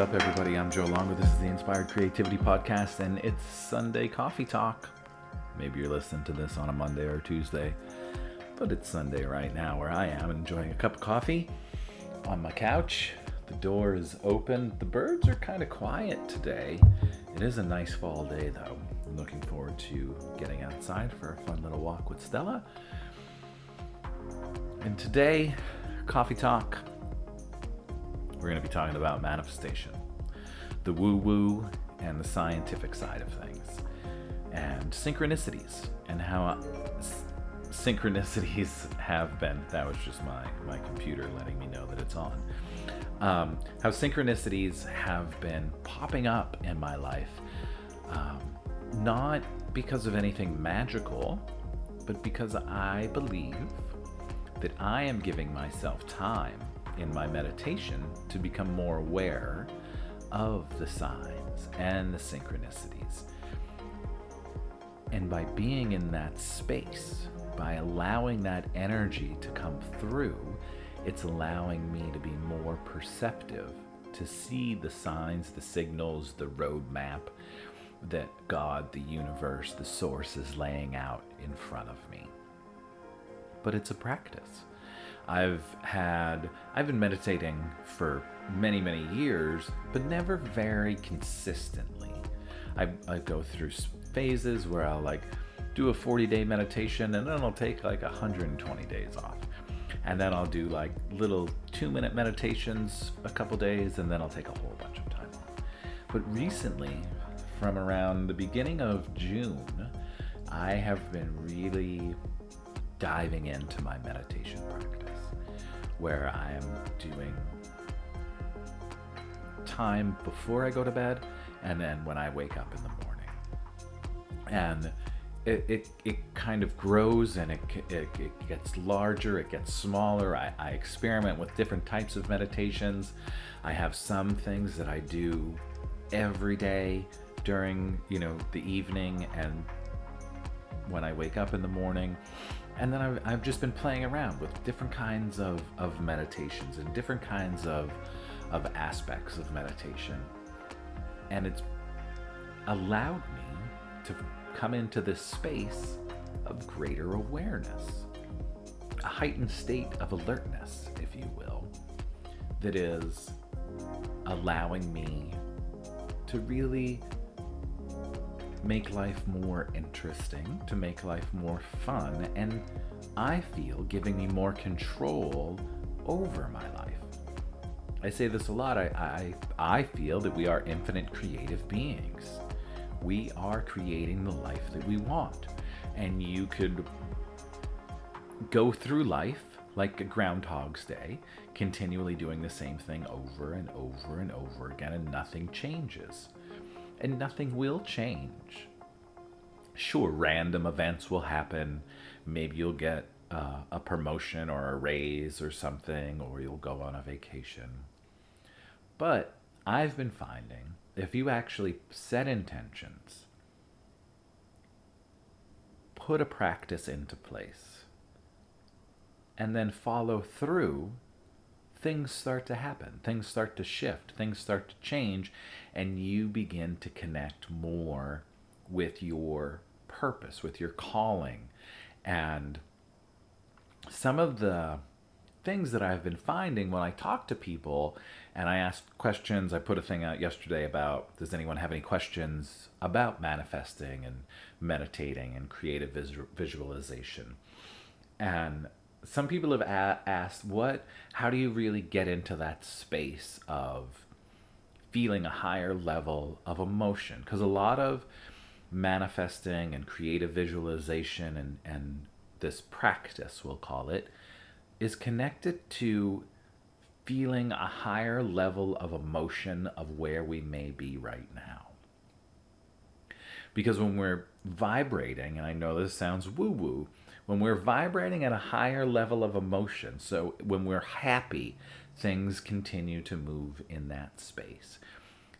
up, everybody? I'm Joe Longo. This is the Inspired Creativity Podcast, and it's Sunday Coffee Talk. Maybe you're listening to this on a Monday or Tuesday, but it's Sunday right now where I am enjoying a cup of coffee on my couch. The door is open. The birds are kind of quiet today. It is a nice fall day, though. I'm looking forward to getting outside for a fun little walk with Stella. And today, Coffee Talk, we're going to be talking about manifestation, the woo woo and the scientific side of things, and synchronicities, and how uh, synchronicities have been. That was just my, my computer letting me know that it's on. Um, how synchronicities have been popping up in my life, um, not because of anything magical, but because I believe that I am giving myself time in my meditation to become more aware of the signs and the synchronicities. And by being in that space, by allowing that energy to come through, it's allowing me to be more perceptive, to see the signs, the signals, the roadmap that God, the universe, the source is laying out in front of me. But it's a practice. I've had, I've been meditating for many, many years, but never very consistently. I, I go through phases where I'll like do a 40 day meditation and then I'll take like 120 days off. And then I'll do like little two minute meditations a couple days and then I'll take a whole bunch of time off. But recently, from around the beginning of June, I have been really diving into my meditation practice where I am doing time before I go to bed and then when I wake up in the morning. And it, it, it kind of grows and it, it, it gets larger, it gets smaller. I, I experiment with different types of meditations. I have some things that I do every day during, you know, the evening and when I wake up in the morning and then I've, I've just been playing around with different kinds of, of meditations and different kinds of, of aspects of meditation. And it's allowed me to come into this space of greater awareness, a heightened state of alertness, if you will, that is allowing me to really make life more interesting, to make life more fun, and I feel giving me more control over my life. I say this a lot. I, I, I feel that we are infinite creative beings. We are creating the life that we want. And you could go through life like a Groundhog's Day, continually doing the same thing over and over and over again, and nothing changes and nothing will change. Sure, random events will happen. Maybe you'll get uh, a promotion or a raise or something, or you'll go on a vacation. But I've been finding if you actually set intentions, put a practice into place, and then follow through things start to happen, things start to shift, things start to change, and you begin to connect more with your purpose, with your calling. And some of the things that I've been finding when I talk to people and I ask questions, I put a thing out yesterday about does anyone have any questions about manifesting and meditating and creative visualization? And some people have a- asked what how do you really get into that space of feeling a higher level of emotion? Because a lot of manifesting and creative visualization and and this practice we'll call it is connected to feeling a higher level of emotion of where we may be right now. Because when we're vibrating and i know this sounds woo woo when we're vibrating at a higher level of emotion, so when we're happy, things continue to move in that space.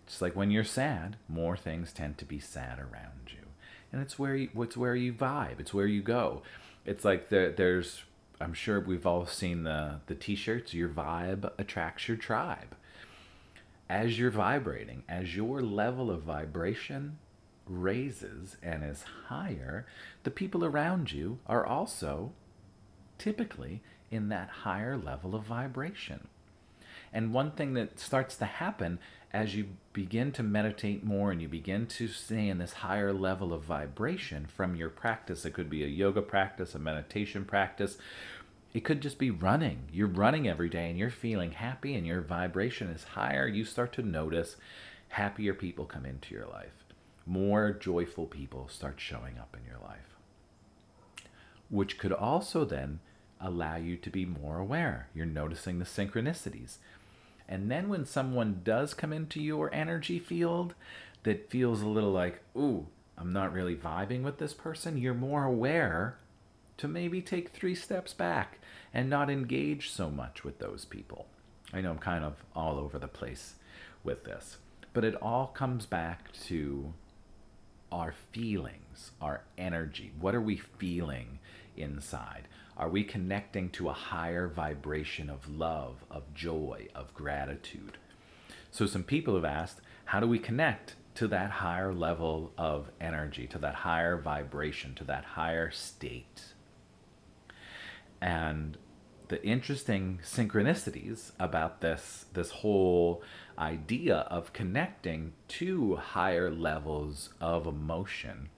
Just like when you're sad, more things tend to be sad around you. And it's where you, it's where you vibe, it's where you go. It's like there, there's, I'm sure we've all seen the, the t shirts, your vibe attracts your tribe. as you're vibrating, as your level of vibration raises and is higher, the people around you are also typically in that higher level of vibration. And one thing that starts to happen as you begin to meditate more and you begin to stay in this higher level of vibration from your practice, it could be a yoga practice, a meditation practice, it could just be running. You're running every day and you're feeling happy and your vibration is higher. You start to notice happier people come into your life. More joyful people start showing up in your life. Which could also then allow you to be more aware. You're noticing the synchronicities. And then when someone does come into your energy field that feels a little like, ooh, I'm not really vibing with this person, you're more aware to maybe take three steps back and not engage so much with those people. I know I'm kind of all over the place with this, but it all comes back to our feelings, our energy. What are we feeling inside? Are we connecting to a higher vibration of love, of joy, of gratitude? So, some people have asked, how do we connect to that higher level of energy, to that higher vibration, to that higher state? And the interesting synchronicities about this this whole idea of connecting to higher levels of emotion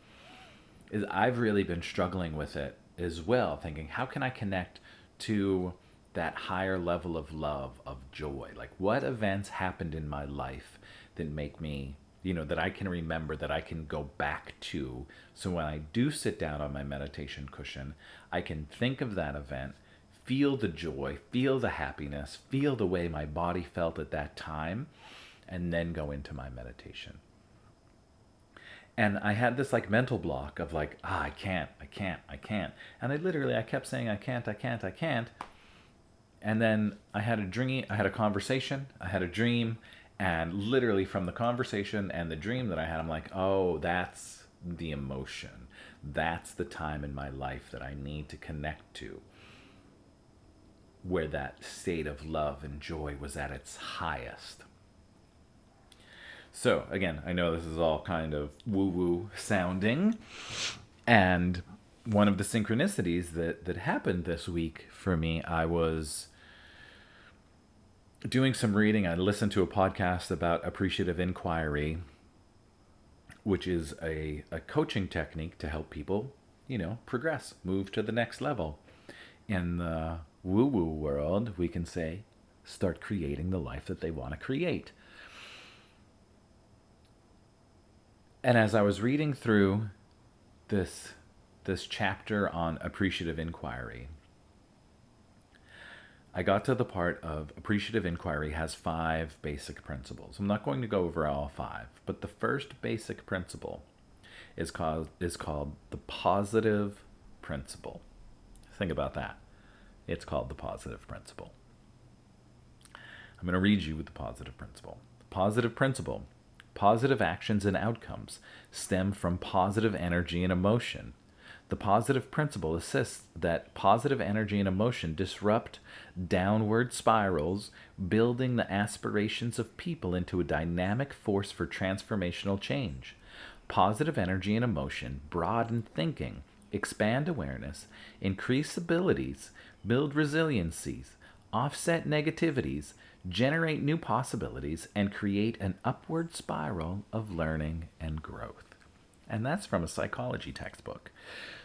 is I've really been struggling with it as well thinking how can I connect to that higher level of love of joy? Like what events happened in my life that make me you know that I can remember that I can go back to? So when I do sit down on my meditation cushion I can think of that event feel the joy, feel the happiness, feel the way my body felt at that time, and then go into my meditation. And I had this like mental block of like, ah, I can't, I can't, I can't. And I literally, I kept saying, I can't, I can't, I can't. And then I had a dream, I had a conversation, I had a dream, and literally from the conversation and the dream that I had, I'm like, oh, that's the emotion. That's the time in my life that I need to connect to where that state of love and joy was at its highest. So, again, I know this is all kind of woo woo sounding. And one of the synchronicities that, that happened this week for me, I was doing some reading. I listened to a podcast about appreciative inquiry, which is a, a coaching technique to help people, you know, progress, move to the next level in the woo woo world, we can say, start creating the life that they want to create. And as I was reading through this, this chapter on appreciative inquiry, I got to the part of appreciative inquiry has five basic principles. I'm not going to go over all five, but the first basic principle is called is called the positive principle. Think about that. It's called the positive principle. I'm going to read you with the positive principle. Positive principle. Positive actions and outcomes stem from positive energy and emotion. The positive principle assists that positive energy and emotion disrupt downward spirals, building the aspirations of people into a dynamic force for transformational change. Positive energy and emotion broaden thinking, expand awareness, increase abilities, build resiliencies, offset negativities, generate new possibilities, and create an upward spiral of learning and growth. And that's from a psychology textbook.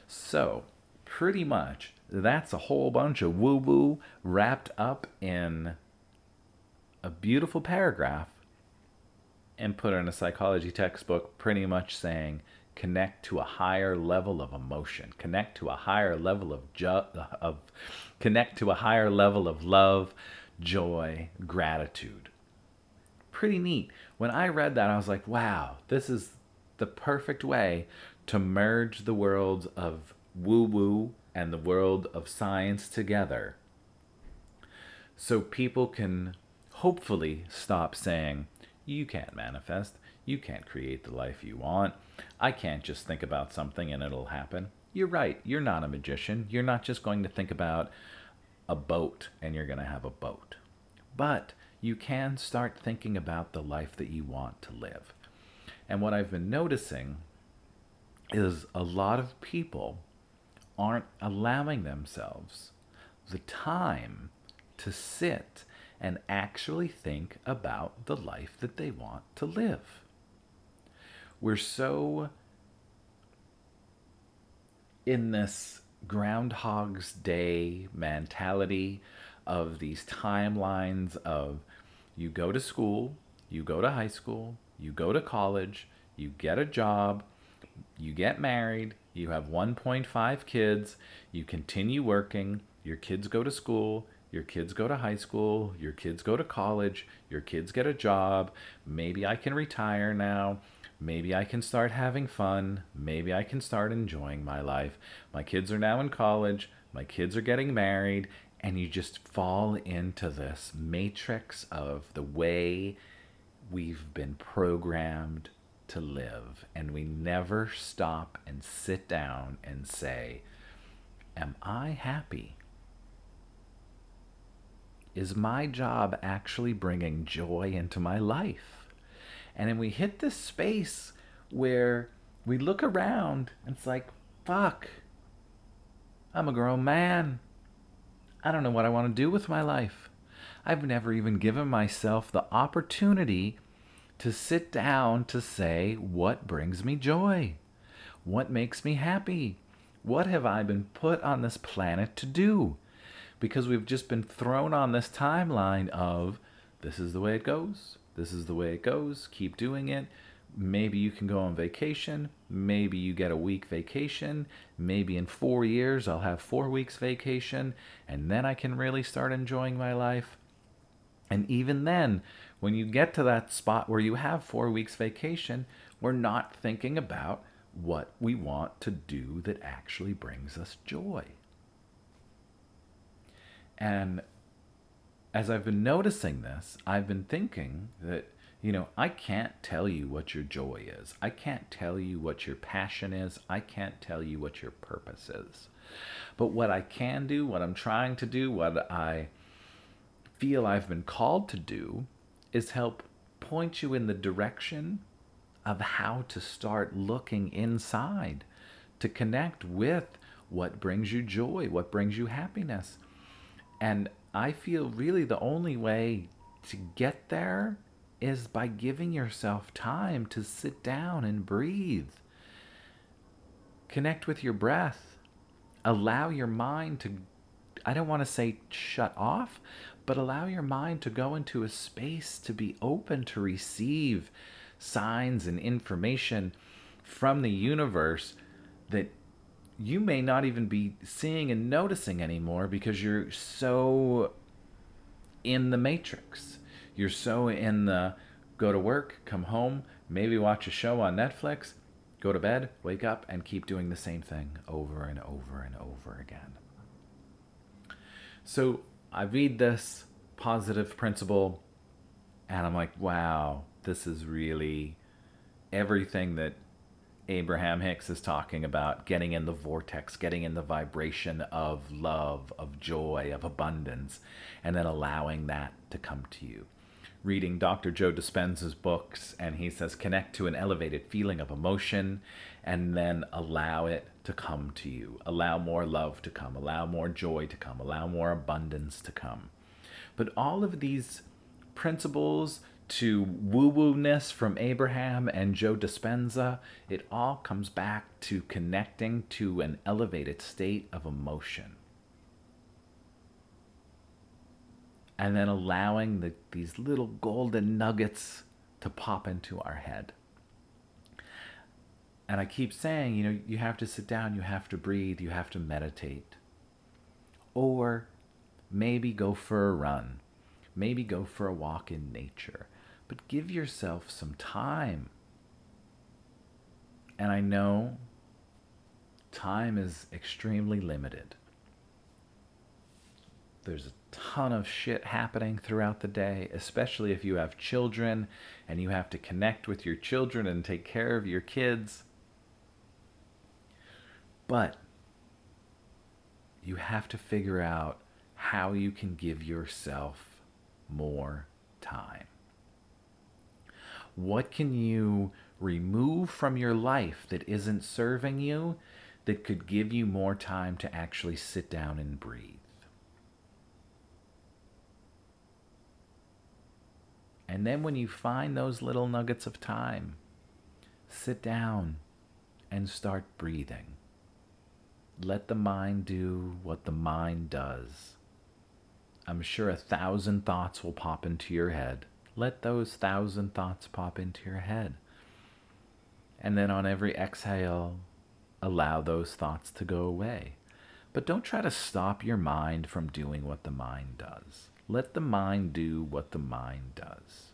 So, pretty much, that's a whole bunch of woo woo wrapped up in a beautiful paragraph and put in a psychology textbook, pretty much saying connect to a higher level of emotion, connect to a higher level of ju- of connect to a higher level of love, joy, gratitude. Pretty neat. When I read that, I was like, wow, this is the perfect way to merge the worlds of woo woo and the world of science together so people can hopefully stop saying, you can't manifest, you can't create the life you want. I can't just think about something and it'll happen. You're right. You're not a magician. You're not just going to think about a boat and you're going to have a boat. But you can start thinking about the life that you want to live. And what I've been noticing is a lot of people aren't allowing themselves the time to sit and actually think about the life that they want to live. We're so in this Groundhog's Day mentality of these timelines of you go to school, you go to high school, you go to college, you get a job, you get married, you have 1.5 kids, you continue working, your kids go to school, your kids go to high school, your kids go to college, your kids get a job, maybe I can retire now, maybe I can start having fun, maybe I can start enjoying my life. My kids are now in college, my kids are getting married, and you just fall into this matrix of the way we've been programmed to live, and we never stop and sit down and say, Am I happy? Is my job actually bringing joy into my life? And then we hit this space where we look around and it's like, fuck, I'm a grown man. I don't know what I want to do with my life. I've never even given myself the opportunity to sit down to say, what brings me joy? What makes me happy? What have I been put on this planet to do? Because we've just been thrown on this timeline of this is the way it goes, this is the way it goes, keep doing it. Maybe you can go on vacation. Maybe you get a week vacation. Maybe in four years I'll have four weeks vacation, and then I can really start enjoying my life. And even then, when you get to that spot where you have four weeks vacation, we're not thinking about what we want to do that actually brings us joy. And as I've been noticing this, I've been thinking that, you know, I can't tell you what your joy is. I can't tell you what your passion is. I can't tell you what your purpose is. But what I can do, what I'm trying to do, what I feel I've been called to do is help point you in the direction of how to start looking inside to connect with what brings you joy, what brings you happiness. And I feel really the only way to get there is by giving yourself time to sit down and breathe. Connect with your breath. Allow your mind to, I don't want to say shut off, but allow your mind to go into a space to be open to receive signs and information from the universe that you may not even be seeing and noticing anymore because you're so in the matrix. You're so in the go to work, come home, maybe watch a show on Netflix, go to bed, wake up, and keep doing the same thing over and over and over again. So I read this positive principle and I'm like, wow, this is really everything that Abraham Hicks is talking about getting in the vortex, getting in the vibration of love, of joy, of abundance, and then allowing that to come to you. Reading Dr. Joe Dispenza's books, and he says connect to an elevated feeling of emotion and then allow it to come to you. Allow more love to come, allow more joy to come, allow more abundance to come. But all of these principles to woo woo ness from Abraham and Joe Dispenza, it all comes back to connecting to an elevated state of emotion. And then allowing the, these little golden nuggets to pop into our head. And I keep saying, you know, you have to sit down, you have to breathe, you have to meditate. Or maybe go for a run. Maybe go for a walk in nature. But give yourself some time. And I know time is extremely limited. There's a ton of shit happening throughout the day, especially if you have children and you have to connect with your children and take care of your kids. But you have to figure out how you can give yourself more time? What can you remove from your life that isn't serving you that could give you more time to actually sit down and breathe? And then when you find those little nuggets of time, sit down and start breathing. Let the mind do what the mind does. I'm sure a thousand thoughts will pop into your head. Let those thousand thoughts pop into your head. And then on every exhale, allow those thoughts to go away. But don't try to stop your mind from doing what the mind does. Let the mind do what the mind does.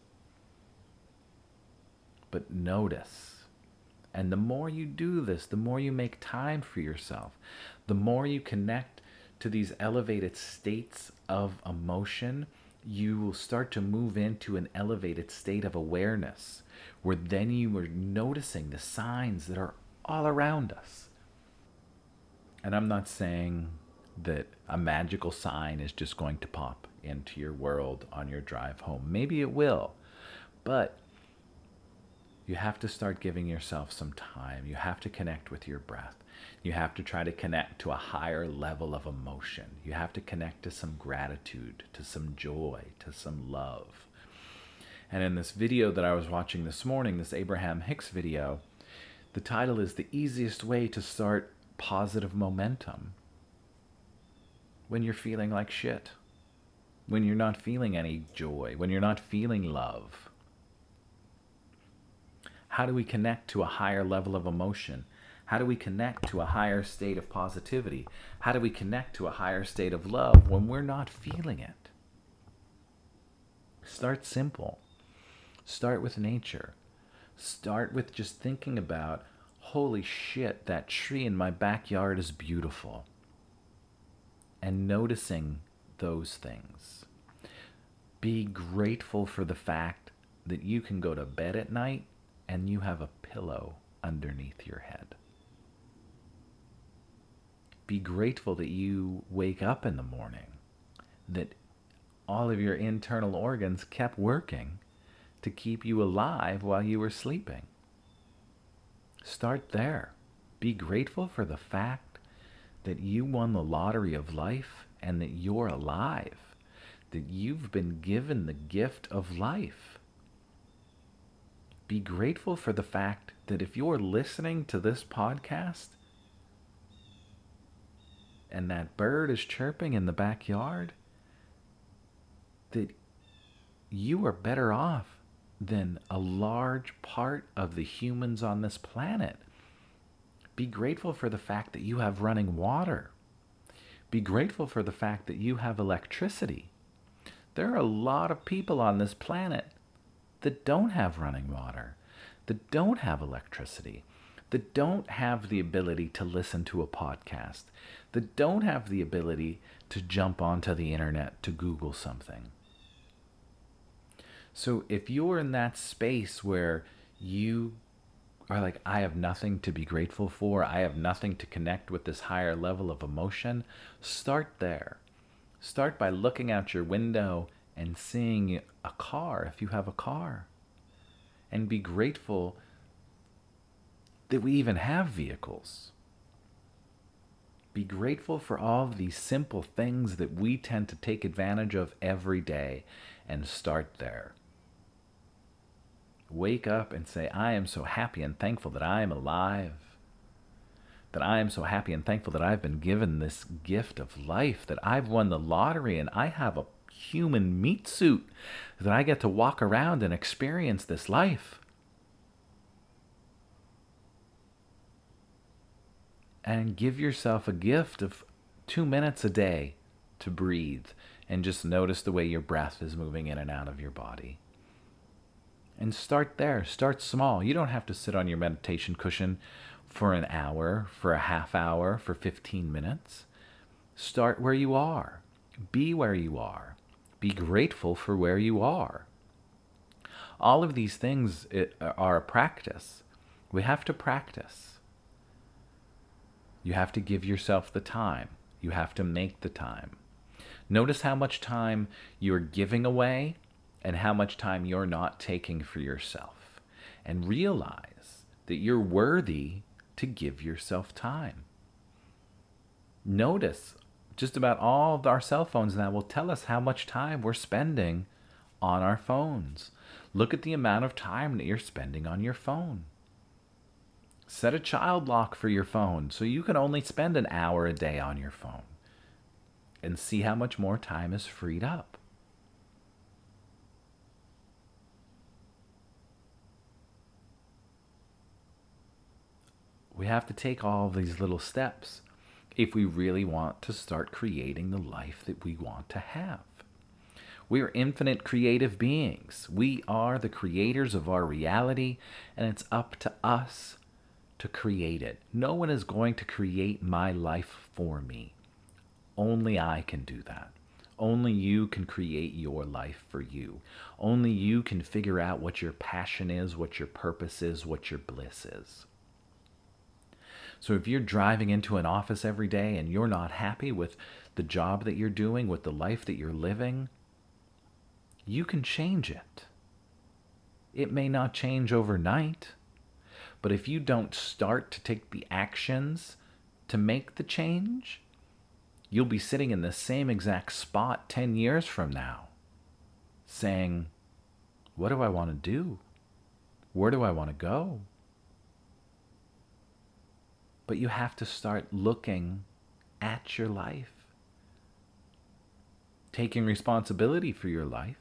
But notice. And the more you do this, the more you make time for yourself, the more you connect to these elevated states of emotion, you will start to move into an elevated state of awareness where then you are noticing the signs that are all around us. And I'm not saying that a magical sign is just going to pop into your world on your drive home. Maybe it will, but you have to start giving yourself some time. You have to connect with your breath. You have to try to connect to a higher level of emotion. You have to connect to some gratitude, to some joy, to some love. And in this video that I was watching this morning, this Abraham Hicks video, the title is The Easiest Way to Start Positive Momentum when you're feeling like shit, when you're not feeling any joy, when you're not feeling love. How do we connect to a higher level of emotion? How do we connect to a higher state of positivity? How do we connect to a higher state of love when we're not feeling it? Start simple. Start with nature. Start with just thinking about holy shit, that tree in my backyard is beautiful. And noticing those things. Be grateful for the fact that you can go to bed at night and you have a pillow underneath your head. Be grateful that you wake up in the morning, that all of your internal organs kept working to keep you alive while you were sleeping. Start there. Be grateful for the fact that you won the lottery of life and that you're alive, that you've been given the gift of life. Be grateful for the fact that if you're listening to this podcast, and that bird is chirping in the backyard, that you are better off than a large part of the humans on this planet. Be grateful for the fact that you have running water. Be grateful for the fact that you have electricity. There are a lot of people on this planet that don't have running water, that don't have electricity, that don't have the ability to listen to a podcast, that don't have the ability to jump onto the internet to Google something. So if you're in that space where you are like, I have nothing to be grateful for, I have nothing to connect with this higher level of emotion, start there. Start by looking out your window and seeing a car if you have a car. And be grateful that we even have vehicles. Be grateful for all of these simple things that we tend to take advantage of every day and start there. Wake up and say, I am so happy and thankful that I am alive. That I am so happy and thankful that I've been given this gift of life, that I've won the lottery and I have a human meat suit, that I get to walk around and experience this life. And give yourself a gift of two minutes a day to breathe and just notice the way your breath is moving in and out of your body. And start there. Start small. You don't have to sit on your meditation cushion for an hour, for a half hour, for 15 minutes. Start where you are. Be where you are. Be grateful for where you are. All of these things are a practice. We have to practice. You have to give yourself the time. You have to make the time. Notice how much time you're giving away and how much time you're not taking for yourself. And realize that you're worthy to give yourself time. Notice just about all of our cell phones now will tell us how much time we're spending on our phones. Look at the amount of time that you're spending on your phone. Set a child lock for your phone so you can only spend an hour a day on your phone and see how much more time is freed up. We have to take all these little steps if we really want to start creating the life that we want to have. We are infinite creative beings. We are the creators of our reality, and it's up to us to create it. No one is going to create my life for me. Only I can do that. Only you can create your life for you. Only you can figure out what your passion is, what your purpose is, what your bliss is. So if you're driving into an office every day and you're not happy with the job that you're doing, with the life that you're living, you can change it. It may not change overnight, but if you don't start to take the actions to make the change, you'll be sitting in the same exact spot 10 years from now saying, What do I want to do? Where do I want to go? But you have to start looking at your life, taking responsibility for your life,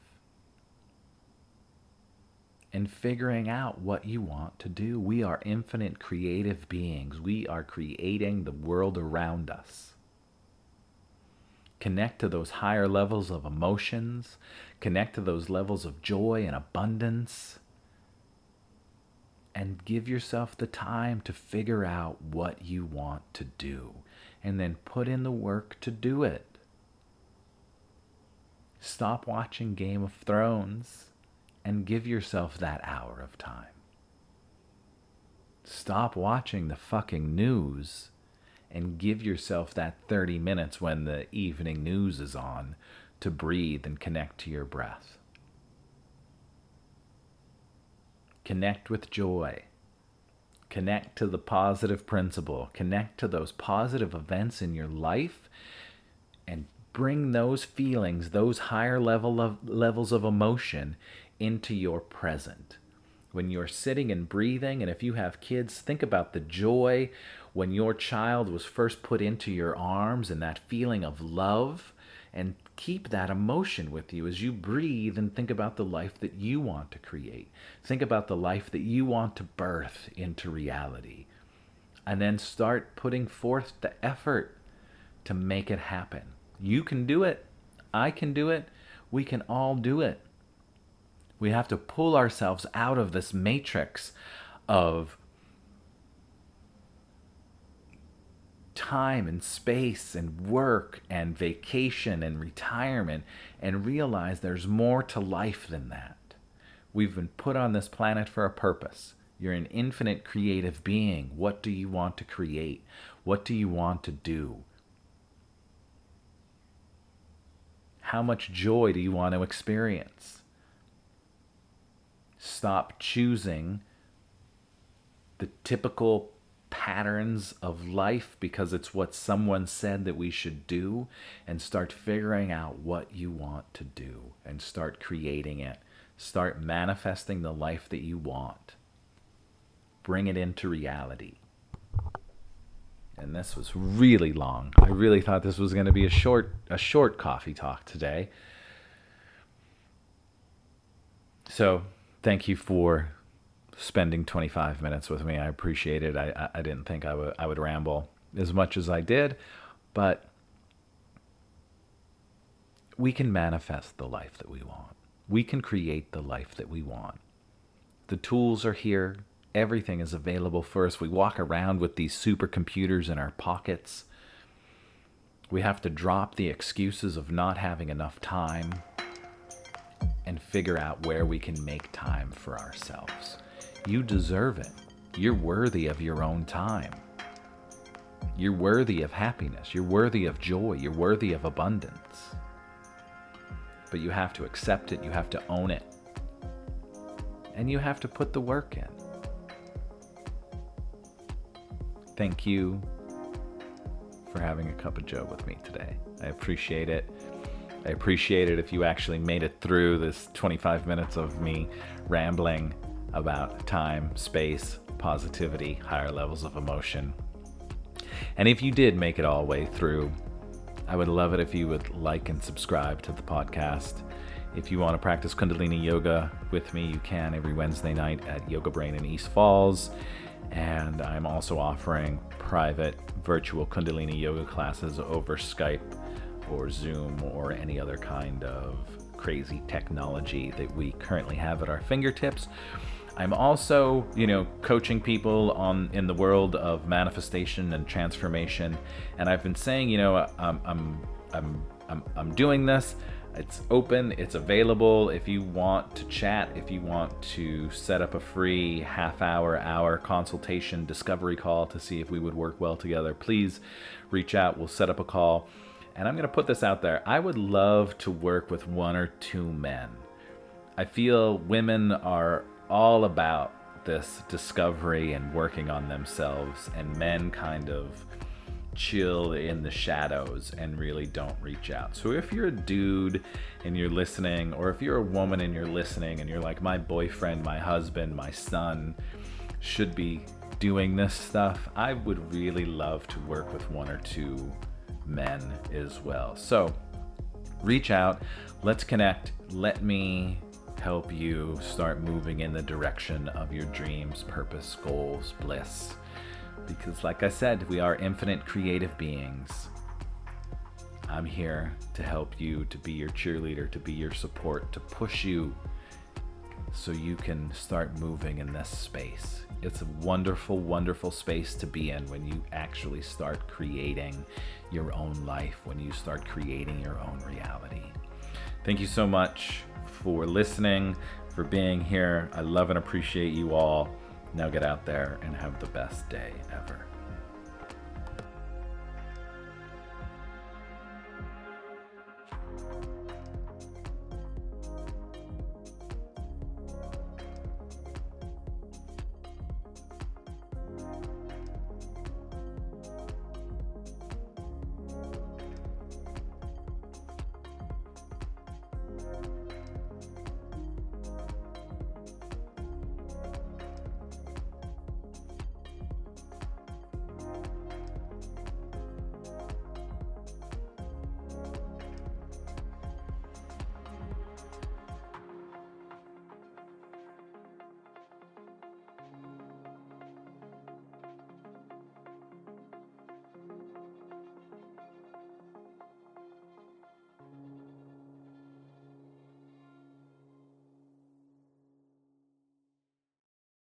and figuring out what you want to do. We are infinite creative beings. We are creating the world around us. Connect to those higher levels of emotions, connect to those levels of joy and abundance, and give yourself the time to figure out what you want to do, and then put in the work to do it. Stop watching Game of Thrones and give yourself that hour of time. Stop watching the fucking news and give yourself that 30 minutes when the evening news is on to breathe and connect to your breath. Connect with joy. Connect to the positive principle. Connect to those positive events in your life and bring those feelings, those higher level of levels of emotion into your present. When you're sitting and breathing, and if you have kids, think about the joy when your child was first put into your arms and that feeling of love, and keep that emotion with you as you breathe and think about the life that you want to create. Think about the life that you want to birth into reality. And then start putting forth the effort to make it happen. You can do it. I can do it. We can all do it. We have to pull ourselves out of this matrix of time and space and work and vacation and retirement and realize there's more to life than that. We've been put on this planet for a purpose. You're an infinite creative being. What do you want to create? What do you want to do? How much joy do you want to experience? Stop choosing the typical patterns of life because it's what someone said that we should do and start figuring out what you want to do and start creating it. Start manifesting the life that you want. Bring it into reality. And this was really long. I really thought this was going to be a short a short coffee talk today. So, thank you for spending 25 minutes with me. I appreciate it. I, I didn't think I would, I would ramble as much as I did, but we can manifest the life that we want. We can create the life that we want. The tools are here. Everything is available for us. We walk around with these supercomputers in our pockets. We have to drop the excuses of not having enough time and figure out where we can make time for ourselves. You deserve it. You're worthy of your own time. You're worthy of happiness. You're worthy of joy. You're worthy of abundance. but you have to accept it, you have to own it, and you have to put the work in. Thank you for having a cup of joe with me today. I appreciate it. I appreciate it if you actually made it through this 25 minutes of me rambling about time, space, positivity, higher levels of emotion. And if you did make it all the way through, I would love it if you would like and subscribe to the podcast. If you want to practice Kundalini Yoga with me, you can every Wednesday night at Yoga Brain in East Falls. And I'm also offering private virtual Kundalini Yoga classes over Skype or Zoom or any other kind of crazy technology that we currently have at our fingertips. I'm also, you know, coaching people on in the world of manifestation and transformation, and I've been saying, you know, I'm I'm I'm I'm, I'm doing this. It's open, it's available. If you want to chat, if you want to set up a free half hour, hour consultation discovery call to see if we would work well together, please reach out. We'll set up a call. And I'm going to put this out there. I would love to work with one or two men. I feel women are all about this discovery and working on themselves, and men kind of chill in the shadows and really don't reach out. So if you're a dude and you're listening, or if you're a woman and you're listening and you're like, my boyfriend, my husband, my son should be doing this stuff, I would really love to work with one or two men as well. So reach out, let's connect, let me help you start moving in the direction of your dreams, purpose, goals, bliss. Because, like I said, we are infinite creative beings. I'm here to help you, to be your cheerleader, to be your support, to push you so you can start moving in this space. It's a wonderful, wonderful space to be in when you actually start creating your own life, when you start creating your own reality. Thank you so much for listening, for being here. I love and appreciate you all. Now get out there and have the best day ever.